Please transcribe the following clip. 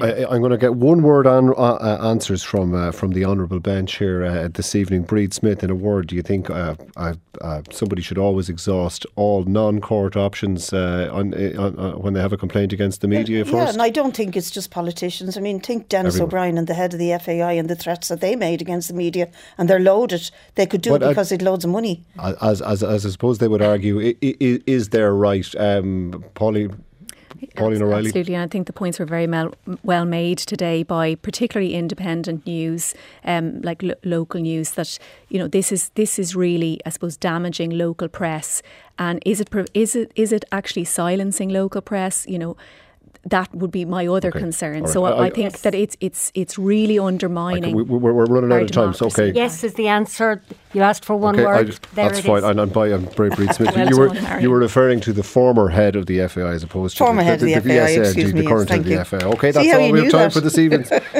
I, am going to get one word on, uh, uh, answers from uh, from the honourable bench here uh, this evening. Brid Smith, in a word, do you think uh, uh, somebody should always exhaust all non-court options on, on, when they have a complaint against the media first? Yeah, and I don't think it's just politicians. I mean, think Denis Everyone. O'Brien and the head of the FAI and the threats that they made against the media, and they're loaded. They could do but it because they'd loads of money. As, as, as I suppose they would argue, is, is there right, um, Polly? Pauline O'Reilly. Absolutely, and I think the points were very well, well made today by particularly independent news, um, like lo- local news. That you know this is this is really, I suppose, damaging local press. And is it is it is it actually silencing local press? You know that would be my other okay. concern. Right. So I, I think yes. that it's it's it's really undermining. we, are we're running out of time. So okay. Yes is the answer. You asked for one okay, word. Just, that's fine. And I'm by I'm Brave Brid Smith. well you were you were referring to the former head of the FAI as opposed to former to head the, of the, the, FAI, the, the, the current head of the FAI. Okay, that's all we have time that. for this evening.